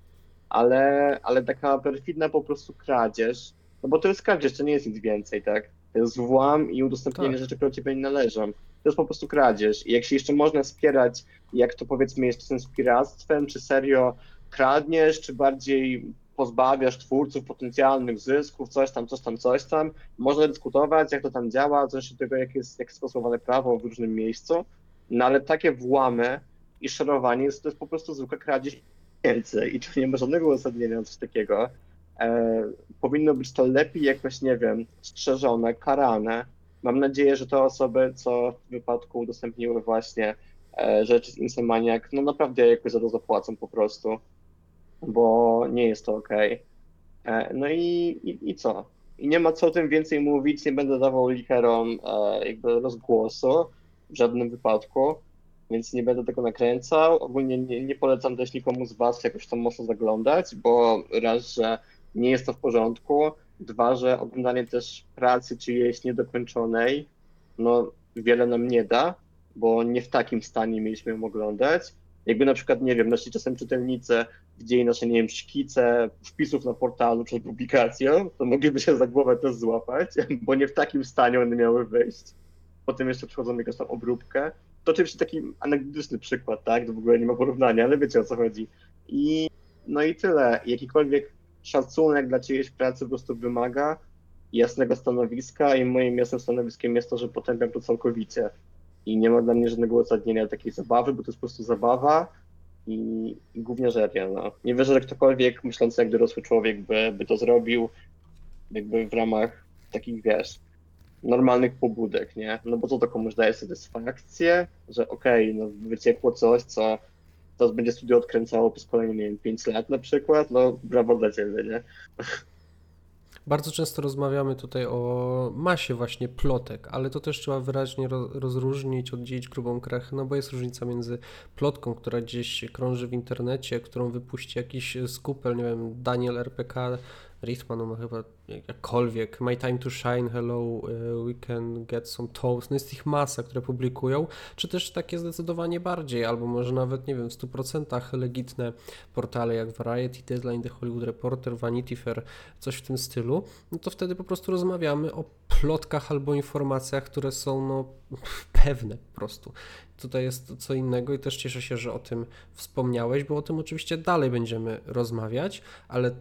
ale, ale taka perfidna po prostu kradzież, no bo to jest kradzież, to nie jest nic więcej, tak? To jest włam i udostępnienie tak. rzeczy, które ciebie nie należą to jest po prostu kradzież. I jak się jeszcze można spierać, jak to powiedzmy jest czasem spiractwem, czy serio kradniesz, czy bardziej pozbawiasz twórców potencjalnych zysków, coś tam, coś tam, coś tam. Można dyskutować, jak to tam działa, zależy od tego, jak jest, jak jest stosowane prawo w różnym miejscu, no ale takie włamy i szerowanie to jest po prostu zwykła kradzież i tu nie ma żadnego uzasadnienia coś takiego. E, powinno być to lepiej jakoś, nie wiem, strzeżone, karane, Mam nadzieję, że te osoby, co w wypadku udostępniły właśnie e, rzeczy z Insomaniac, no naprawdę jakoś za to zapłacą po prostu, bo nie jest to ok. E, no i, i, i co? I nie ma co o tym więcej mówić, nie będę dawał likerom e, jakby rozgłosu w żadnym wypadku, więc nie będę tego nakręcał. Ogólnie nie, nie polecam też nikomu z Was jakoś tam mocno zaglądać, bo raz, że nie jest to w porządku, Dwa, że oglądanie też pracy czyjejś niedokończonej, no wiele nam nie da, bo nie w takim stanie mieliśmy ją oglądać. Jakby na przykład, nie wiem, nasi czasem czytelnicy widzieli nasze, nie wiem, szkice wpisów na portalu przed publikacją, to mogliby się za głowę też złapać, bo nie w takim stanie one miały wyjść. Potem jeszcze przychodzą jakąś tam obróbkę. To oczywiście taki anegdotyczny przykład, tak? To w ogóle nie ma porównania, ale wiecie o co chodzi. I no i tyle. Jakikolwiek szacunek dla czyjejś pracy po prostu wymaga jasnego stanowiska i moim jasnym stanowiskiem jest to, że potępiam to całkowicie. I nie ma dla mnie żadnego uzasadnienia takiej zabawy, bo to jest po prostu zabawa i, i gówniarzeria. No. Nie wierzę, że ktokolwiek myślący jak dorosły człowiek by, by to zrobił jakby w ramach takich, wiesz, normalnych pobudek, nie? No bo co to komuś daje satysfakcję, że okej, okay, no wyciekło coś, co to będzie studio odkręcało przez kolejne, nie wiem, 5 lat na przykład, no brawo dla ciebie, nie? Bardzo często rozmawiamy tutaj o masie właśnie plotek, ale to też trzeba wyraźnie rozróżnić, oddzielić grubą krechę, no bo jest różnica między plotką, która gdzieś krąży w internecie, którą wypuści jakiś skupel, nie wiem, Daniel RPK, Richtman ma chyba jakkolwiek, My Time to Shine, Hello, uh, We Can Get Some Toast, no jest ich masa, które publikują, czy też takie zdecydowanie bardziej, albo może nawet, nie wiem, w 100% legitne portale jak Variety, Deadline, The Hollywood Reporter, Vanity Fair, coś w tym stylu, no to wtedy po prostu rozmawiamy o plotkach albo informacjach, które są no pewne po prostu. Tutaj jest co innego i też cieszę się, że o tym wspomniałeś, bo o tym oczywiście dalej będziemy rozmawiać, ale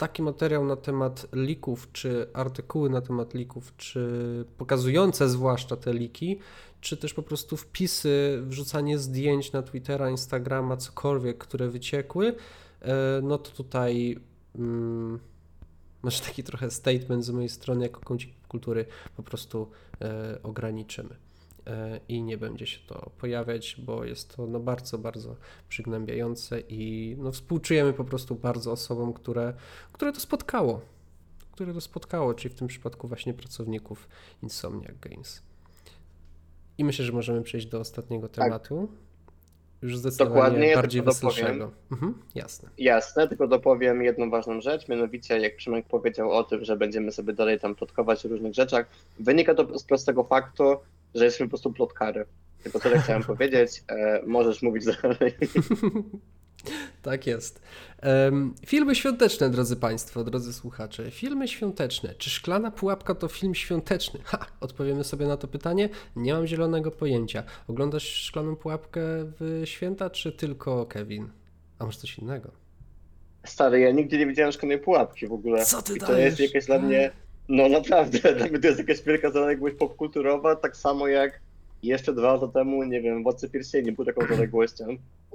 taki materiał na temat lików, czy artykuły na temat lików, czy pokazujące zwłaszcza te liki, czy też po prostu wpisy, wrzucanie zdjęć na Twittera, Instagrama, cokolwiek, które wyciekły, e, no to tutaj mm, masz taki trochę statement z mojej strony, jako kącik kultury po prostu e, ograniczymy. E, i nie będzie się to pojawiać, bo jest to no bardzo, bardzo przygnębiające i no współczujemy po prostu bardzo osobom, które, które to spotkało, które to spotkało, czyli w tym przypadku właśnie pracowników Insomniac Games. I myślę, że możemy przejść do ostatniego tak. tematu. Już zdecydowanie Dokładnie, bardziej weselszego. Mhm, jasne. Jasne, tylko dopowiem jedną ważną rzecz, mianowicie jak Przemek powiedział o tym, że będziemy sobie dalej tam plotkować o różnych rzeczach, wynika to z prostego faktu, że jesteśmy po prostu plotkary. Tylko tyle chciałem powiedzieć. E, możesz mówić dalej. Tak jest. Um, filmy świąteczne, drodzy Państwo, drodzy słuchacze. Filmy świąteczne. Czy Szklana Pułapka to film świąteczny? Ha! Odpowiemy sobie na to pytanie. Nie mam zielonego pojęcia. Oglądasz Szklaną Pułapkę w święta, czy tylko Kevin? A może coś innego? Stary, ja nigdy nie widziałem Szklanej Pułapki w ogóle. Co ty I to dajesz? jest jakaś dla mnie no naprawdę, dla mnie to jest jakaś wielka zaległość popkulturowa, tak samo jak jeszcze dwa lata temu, nie wiem, Władcy Pierścieni był taką zaległością.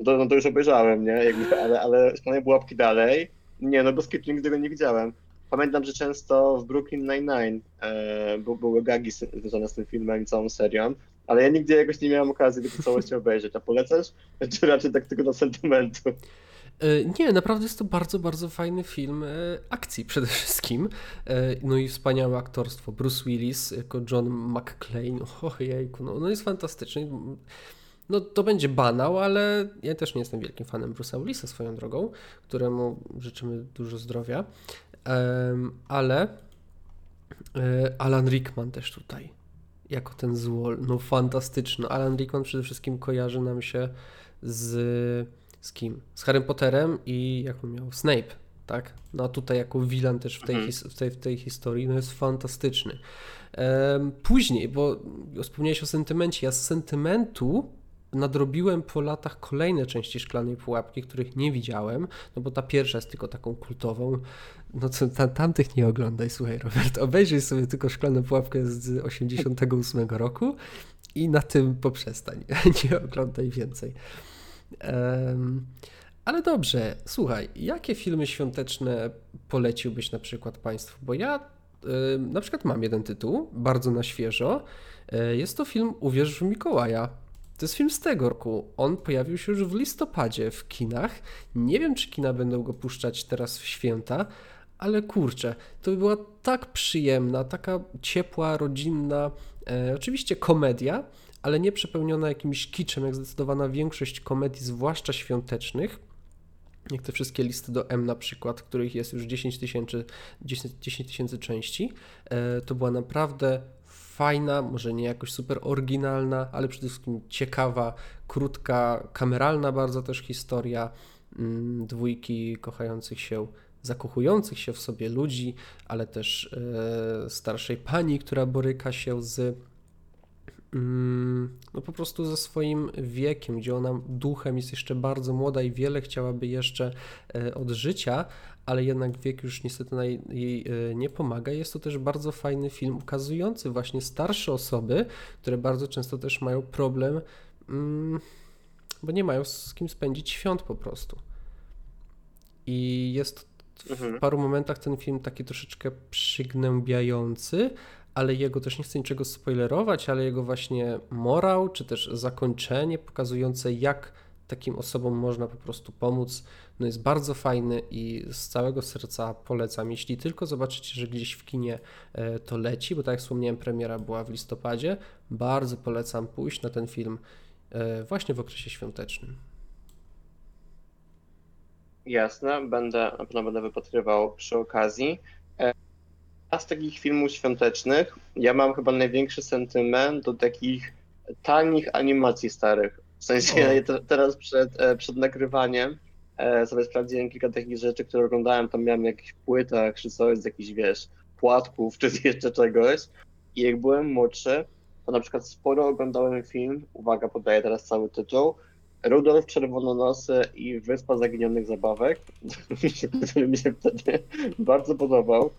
To, no to już obejrzałem, nie? Jakby, ale, ale Szklane Pułapki dalej. Nie, no bo Skip nigdy go nie widziałem. Pamiętam, że często w Brooklyn Nine-Nine e, były gagi związane z tym filmem i całą serią, ale ja nigdy jakoś nie miałem okazji do całości obejrzeć. A polecasz? Czy raczej tak tylko na sentymentu? E, nie, naprawdę jest to bardzo, bardzo fajny film e, akcji przede wszystkim. E, no i wspaniałe aktorstwo. Bruce Willis jako John McClane. Ojejku, no, no jest fantastyczny. no to będzie banał, ale ja też nie jestem wielkim fanem Bruce'a Willisa swoją drogą, któremu życzymy dużo zdrowia, ale Alan Rickman też tutaj jako ten złol, no fantastyczny. Alan Rickman przede wszystkim kojarzy nam się z, z kim? Z Harry Potterem i jak on miał? Snape, tak? No a tutaj jako villain też w tej, mhm. w tej, w tej historii, no jest fantastyczny. Później, bo wspomniałeś o sentymencie, ja z sentymentu nadrobiłem po latach kolejne części Szklanej Pułapki, których nie widziałem, no bo ta pierwsza jest tylko taką kultową. No co, tam, tamtych nie oglądaj, słuchaj Robert, obejrzyj sobie tylko Szklaną Pułapkę z 88 roku i na tym poprzestań, nie oglądaj więcej. Ale dobrze, słuchaj, jakie filmy świąteczne poleciłbyś na przykład Państwu? Bo ja na przykład mam jeden tytuł, bardzo na świeżo. E, jest to film Uwierz w Mikołaja. To jest film z tego roku. On pojawił się już w listopadzie w kinach. Nie wiem, czy kina będą go puszczać teraz w święta, ale kurczę, to by była tak przyjemna, taka ciepła, rodzinna, e, oczywiście komedia, ale nie przepełniona jakimś kiczem, jak zdecydowana większość komedii, zwłaszcza świątecznych. Jak te wszystkie listy do M na przykład, których jest już 10 tysięcy 10 tysięcy części, e, to była naprawdę fajna, może nie jakoś super oryginalna, ale przede wszystkim ciekawa, krótka, kameralna bardzo też historia mm, dwójki kochających się, zakochujących się w sobie ludzi, ale też e, starszej pani, która boryka się z no po prostu ze swoim wiekiem, gdzie ona duchem jest jeszcze bardzo młoda i wiele chciałaby jeszcze e, od życia, ale jednak wiek już niestety jej e, nie pomaga. Jest to też bardzo fajny film ukazujący właśnie starsze osoby, które bardzo często też mają problem, mm, bo nie mają z kim spędzić świąt po prostu. I jest w mhm. paru momentach ten film taki troszeczkę przygnębiający, ale jego też nie chcę niczego spoilerować, ale jego właśnie morał, czy też zakończenie pokazujące, jak takim osobom można po prostu pomóc, no jest bardzo fajny i z całego serca polecam. Jeśli tylko zobaczycie, że gdzieś w kinie e, to leci, bo tak jak wspomniałem, premiera była w listopadzie, bardzo polecam pójść na ten film e, właśnie w okresie świątecznym. Jasne, będę, na pewno będę wypatrywał przy okazji. A z takich filmów świątecznych. Ja mam chyba największy sentyment do takich tanich animacji starych. W sensie ja teraz przed, e, przed nagrywaniem e, sobie sprawdziłem kilka takich rzeczy, które oglądałem, tam miałem jakieś płytach, czy coś z jakichś, wiesz, płatków, czy jeszcze czegoś. I jak byłem młodszy, to na przykład sporo oglądałem film, uwaga, podaję teraz cały tytuł, Rudolf Czerwononosy i Wyspa Zaginionych Zabawek, który mi się wtedy bardzo podobał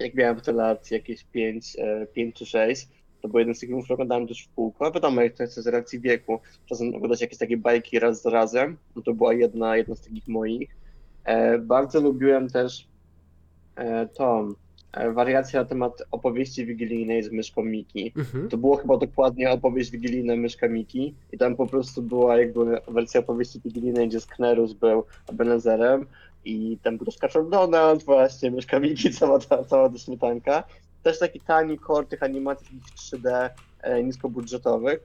jak miałem wtedy lat jakieś 5, 5 e, czy 6, to był jeden z tych filmów, które oglądałem też w kółko. A wiadomo, jak to jest z racji wieku. Czasem oglądać jakieś takie bajki raz za razem, no to była jedna, jedna z takich moich. E, bardzo lubiłem też e, tą e, wariację na temat opowieści wigilijnej z myszką Miki. Mhm. To było chyba dokładnie opowieść wigilijna myszka Miki i tam po prostu była jakby wersja opowieści wigilijnej, gdzie Sknerus był Ebenezerem, i tam Kaczor Donald, właśnie, Myszka Miki, cała cała ta śmietanka. Też taki tani core tych animacji takich 3D e, niskobudżetowych.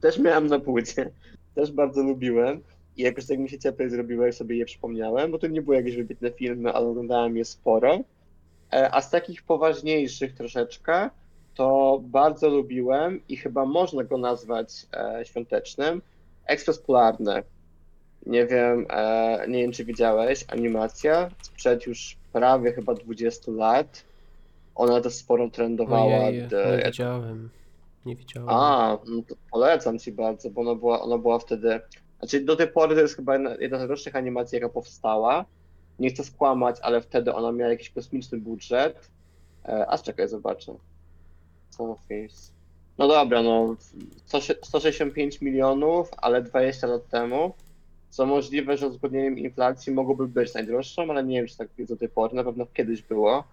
Też miałem na płycie, też bardzo lubiłem i jakoś tak mi się cieplej zrobiło, jak sobie je przypomniałem, bo to nie były jakieś wybitne filmy, ale oglądałem je sporo. E, a z takich poważniejszych troszeczkę, to bardzo lubiłem i chyba można go nazwać e, świątecznym, Ekspres Polarny nie wiem, e, nie wiem czy widziałeś, animacja sprzed już prawie chyba 20 lat. Ona też sporo trendowała. Ojej, nie widziałem. Nie widziałem. A, no to polecam ci bardzo, bo ona była, ona była wtedy. Znaczy do tej pory to jest chyba jedna, jedna z najlepszych animacji, jaka powstała. Nie chcę skłamać, ale wtedy ona miała jakiś kosmiczny budżet. E, a czekaj, zobaczę. Sunface. No dobra, no 165 milionów, ale 20 lat temu co możliwe, że uzgodnieniem inflacji mogłoby być najdroższą, ale nie wiem, czy tak jest do tej pory, na pewno kiedyś było.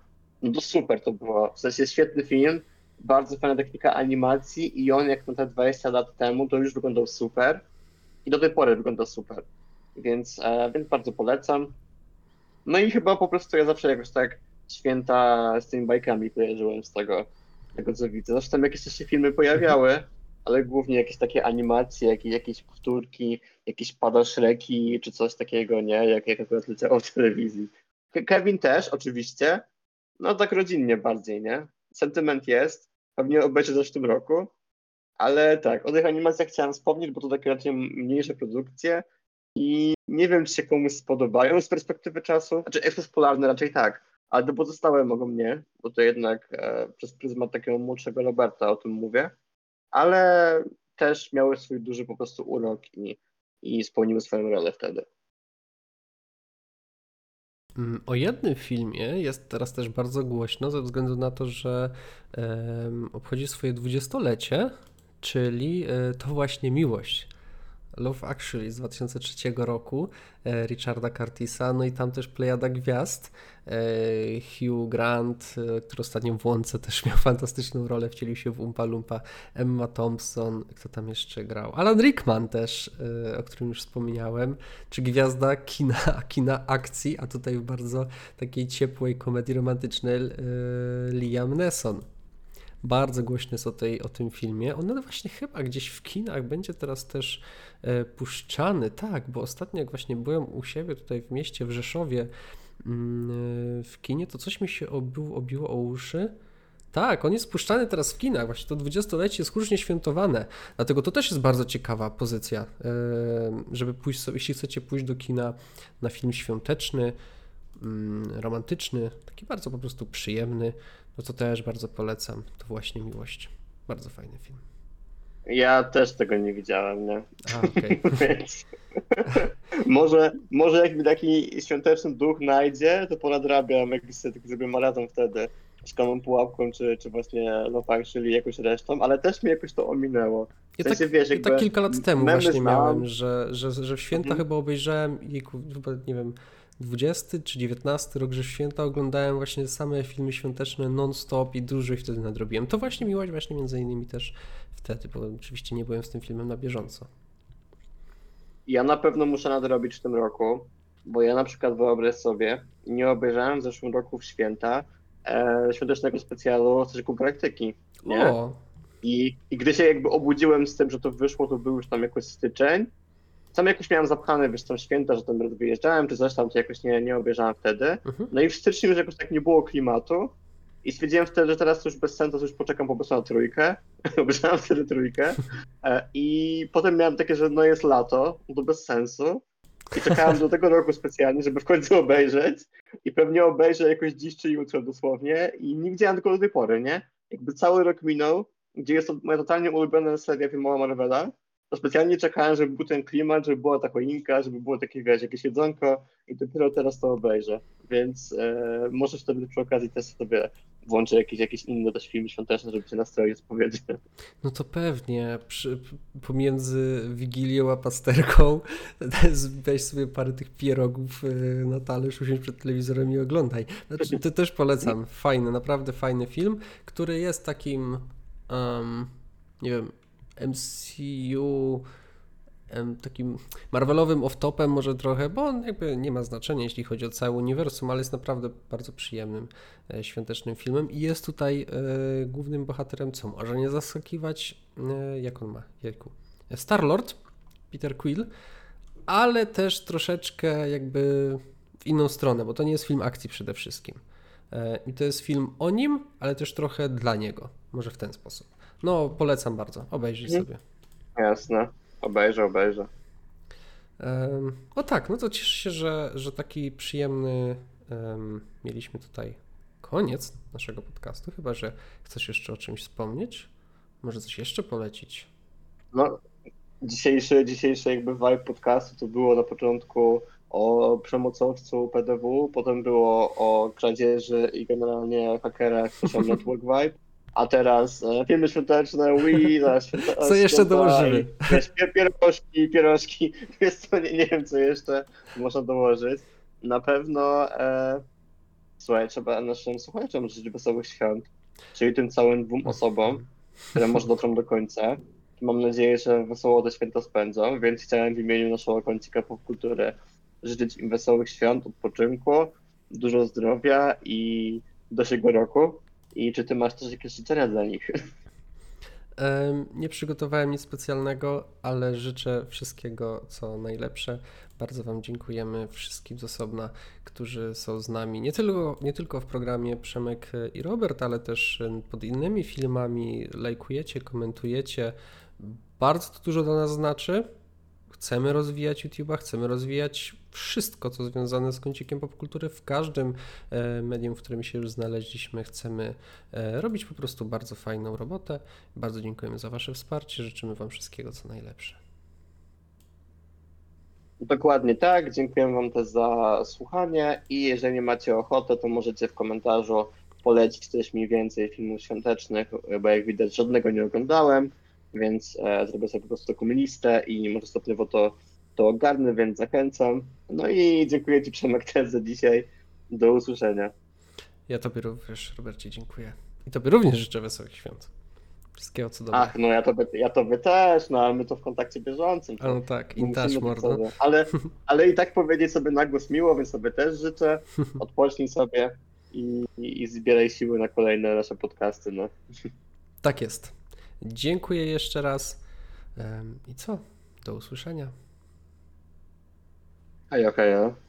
No to super to było, w sensie świetny film, bardzo fajna technika animacji i on jak na te 20 lat temu, to już wyglądał super i do tej pory wygląda super, więc, e, więc bardzo polecam. No i chyba po prostu ja zawsze jakoś tak święta z tymi bajkami kojarzyłem z tego, tego co widzę. Zresztą jakieś też się filmy pojawiały, ale głównie jakieś takie animacje, jakieś, jakieś powtórki, jakieś padaszreki czy coś takiego, nie? Jak, jak akurat leciało w telewizji. Kevin też, oczywiście, no tak rodzinnie bardziej, nie? Sentyment jest, pewnie obejrzę też w tym roku, ale tak, o tych animacjach chciałem wspomnieć, bo to takie raczej mniejsze produkcje i nie wiem, czy się komuś spodobają z perspektywy czasu. Znaczy, ekspres polarny raczej tak, ale te pozostałe mogą nie, bo to jednak e, przez pryzmat takiego młodszego Roberta o tym mówię, ale też miały swój duży po prostu urok i, i spełniły swoją rolę wtedy. Mm, o jednym filmie jest teraz też bardzo głośno ze względu na to, że obchodzi swoje dwudziestolecie, czyli e, to właśnie miłość. Love Actually z 2003 roku e, Richarda Curtisa, no i tam też plejada gwiazd. E, Hugh Grant, e, który ostatnio w Łące też miał fantastyczną rolę, wcielił się w Umpa Lumpa, Emma Thompson, kto tam jeszcze grał? Alan Rickman też, o którym już wspomniałem, czy gwiazda kina, kina akcji, a tutaj w bardzo takiej ciepłej komedii romantycznej Liam Neeson bardzo głośny jest o, tej, o tym filmie. On właśnie chyba gdzieś w kinach będzie teraz też e, puszczany. Tak, bo ostatnio jak właśnie byłem u siebie tutaj w mieście, w Rzeszowie, mm, e, w kinie, to coś mi się obiło, obiło o uszy. Tak, on jest puszczany teraz w kinach, właśnie to dwudziestolecie jest różnie świętowane, dlatego to też jest bardzo ciekawa pozycja, e, żeby pójść sobie, jeśli chcecie pójść do kina na film świąteczny, mm, romantyczny, taki bardzo po prostu przyjemny, no to też bardzo polecam. To właśnie Miłość. Bardzo fajny film. Ja też tego nie widziałem, nie? A, okay. Więc może, może jak mi taki świąteczny duch najdzie, to ponadrabiam sobie zrobię maraton wtedy szklaną pułapką, czy, czy właśnie Love czyli jakąś resztą, ale też mi jakoś to ominęło. W sensie, ja tak, wiesz, ja tak kilka lat temu właśnie miałem, że, że, że w święta mhm. chyba obejrzałem i chyba, nie wiem, 20 czy 19 rok, że święta oglądałem właśnie same filmy świąteczne non-stop i dużo ich wtedy nadrobiłem. To właśnie miłość właśnie między innymi też wtedy, bo oczywiście nie byłem z tym filmem na bieżąco. Ja na pewno muszę nadrobić w tym roku, bo ja na przykład wyobraź sobie, nie obejrzałem w zeszłym roku w święta e, świątecznego specjalu Strażniku Galaktyki. Nie? O. I, I gdy się jakby obudziłem z tym, że to wyszło, to był już tam jakoś styczeń, sam jakoś miałem zapchane, wiesz, tam święta, że tam wyjeżdżałem, czy coś tam, to jakoś nie, nie obejrzałem wtedy. Mhm. No i w styczniu już jakoś tak nie było klimatu. I stwierdziłem wtedy, że teraz już bez sensu, już poczekam po prostu na trójkę. Obejrzałem wtedy trójkę. E, I potem miałem takie, że no jest lato, no to bez sensu. I czekałem do tego roku specjalnie, żeby w końcu obejrzeć. I pewnie obejrzę jakoś dziś czy jutro dosłownie. I nie widziałem tylko do tej pory, nie? Jakby cały rok minął, gdzie jest to moja totalnie ulubiona seria filmowa Marvela to specjalnie czekałem, żeby był ten klimat, żeby była ta choinka, żeby było takie, wiesz, jakieś jedzonko i dopiero teraz to obejrzę. Więc e, może wtedy przy okazji też sobie włączę jakieś, jakieś inne też filmy świąteczne, żeby się nastroić odpowiednio. No to pewnie. Przy, pomiędzy Wigilią a pasterką weź sobie parę tych pierogów e, na talerz, usiądź przed telewizorem i oglądaj. Znaczy, to też polecam. Fajny, naprawdę fajny film, który jest takim um, nie wiem, MCU takim Marvelowym off-topem może trochę, bo on jakby nie ma znaczenia, jeśli chodzi o całe uniwersum, ale jest naprawdę bardzo przyjemnym, e, świątecznym filmem i jest tutaj e, głównym bohaterem, co może nie zaskakiwać, e, jak on ma, jejku, Star-Lord, Peter Quill, ale też troszeczkę jakby w inną stronę, bo to nie jest film akcji przede wszystkim. E, I to jest film o nim, ale też trochę dla niego, może w ten sposób. No, polecam bardzo. Obejrzyj mhm. sobie. Jasne. Obejrzę, obejrzę. Um, o tak, no to cieszę się, że, że taki przyjemny um, mieliśmy tutaj koniec naszego podcastu. Chyba, że chcesz jeszcze o czymś wspomnieć? Może coś jeszcze polecić? No, dzisiejszy, dzisiejszy jakby vibe podcastu to było na początku o przemocowcu PDW, potem było o kradzieży i generalnie hakerach social network vibe a teraz e, filmy świąteczne, Wii, na święta, Co jeszcze dołożymy? Wiesz, pierożki, pierożki, jest to nie, nie wiem co jeszcze można dołożyć. Na pewno, e, słuchaj, trzeba naszym słuchaczom życzyć wesołych świąt, czyli tym całym dwóm osobom, które może dotrą do końca. Mam nadzieję, że wesoło te święta spędzą, więc chciałem w imieniu naszego kącika popkultury życzyć im wesołych świąt, odpoczynku, dużo zdrowia i do siego roku. I czy ty masz też jakieś życzenia dla nich? Nie przygotowałem nic specjalnego, ale życzę wszystkiego, co najlepsze. Bardzo Wam dziękujemy wszystkim z osobna, którzy są z nami, nie tylko, nie tylko w programie Przemek i Robert, ale też pod innymi filmami. Lajkujecie, komentujecie. Bardzo to dużo dla nas znaczy. Chcemy rozwijać YouTube'a, chcemy rozwijać wszystko, co związane z kącikiem popkultury w każdym e, medium, w którym się już znaleźliśmy. Chcemy e, robić po prostu bardzo fajną robotę. Bardzo dziękujemy za Wasze wsparcie. Życzymy Wam wszystkiego, co najlepsze. Dokładnie tak. Dziękujemy Wam też za słuchanie i jeżeli macie ochotę, to możecie w komentarzu polecić też mi więcej filmów świątecznych, bo jak widać żadnego nie oglądałem więc e, zrobię sobie po prostu taką listę i może stopniowo to, to ogarnę, więc zachęcam. No i dziękuję Ci Przemek też za dzisiaj. Do usłyszenia. Ja Tobie również, Robercie, dziękuję. I Tobie również życzę wesołych świąt. Wszystkiego co dobrego. Ach, no ja tobie, ja tobie też, no ale my to w kontakcie bieżącym. A no tak, i też mordo. Ale, ale i tak powiedzieć sobie na głos miło, więc sobie też życzę. Odpocznij sobie i, i, i zbieraj siły na kolejne nasze podcasty. No. Tak jest. Dziękuję jeszcze raz. I co? Do usłyszenia. Hej, okej. Okay,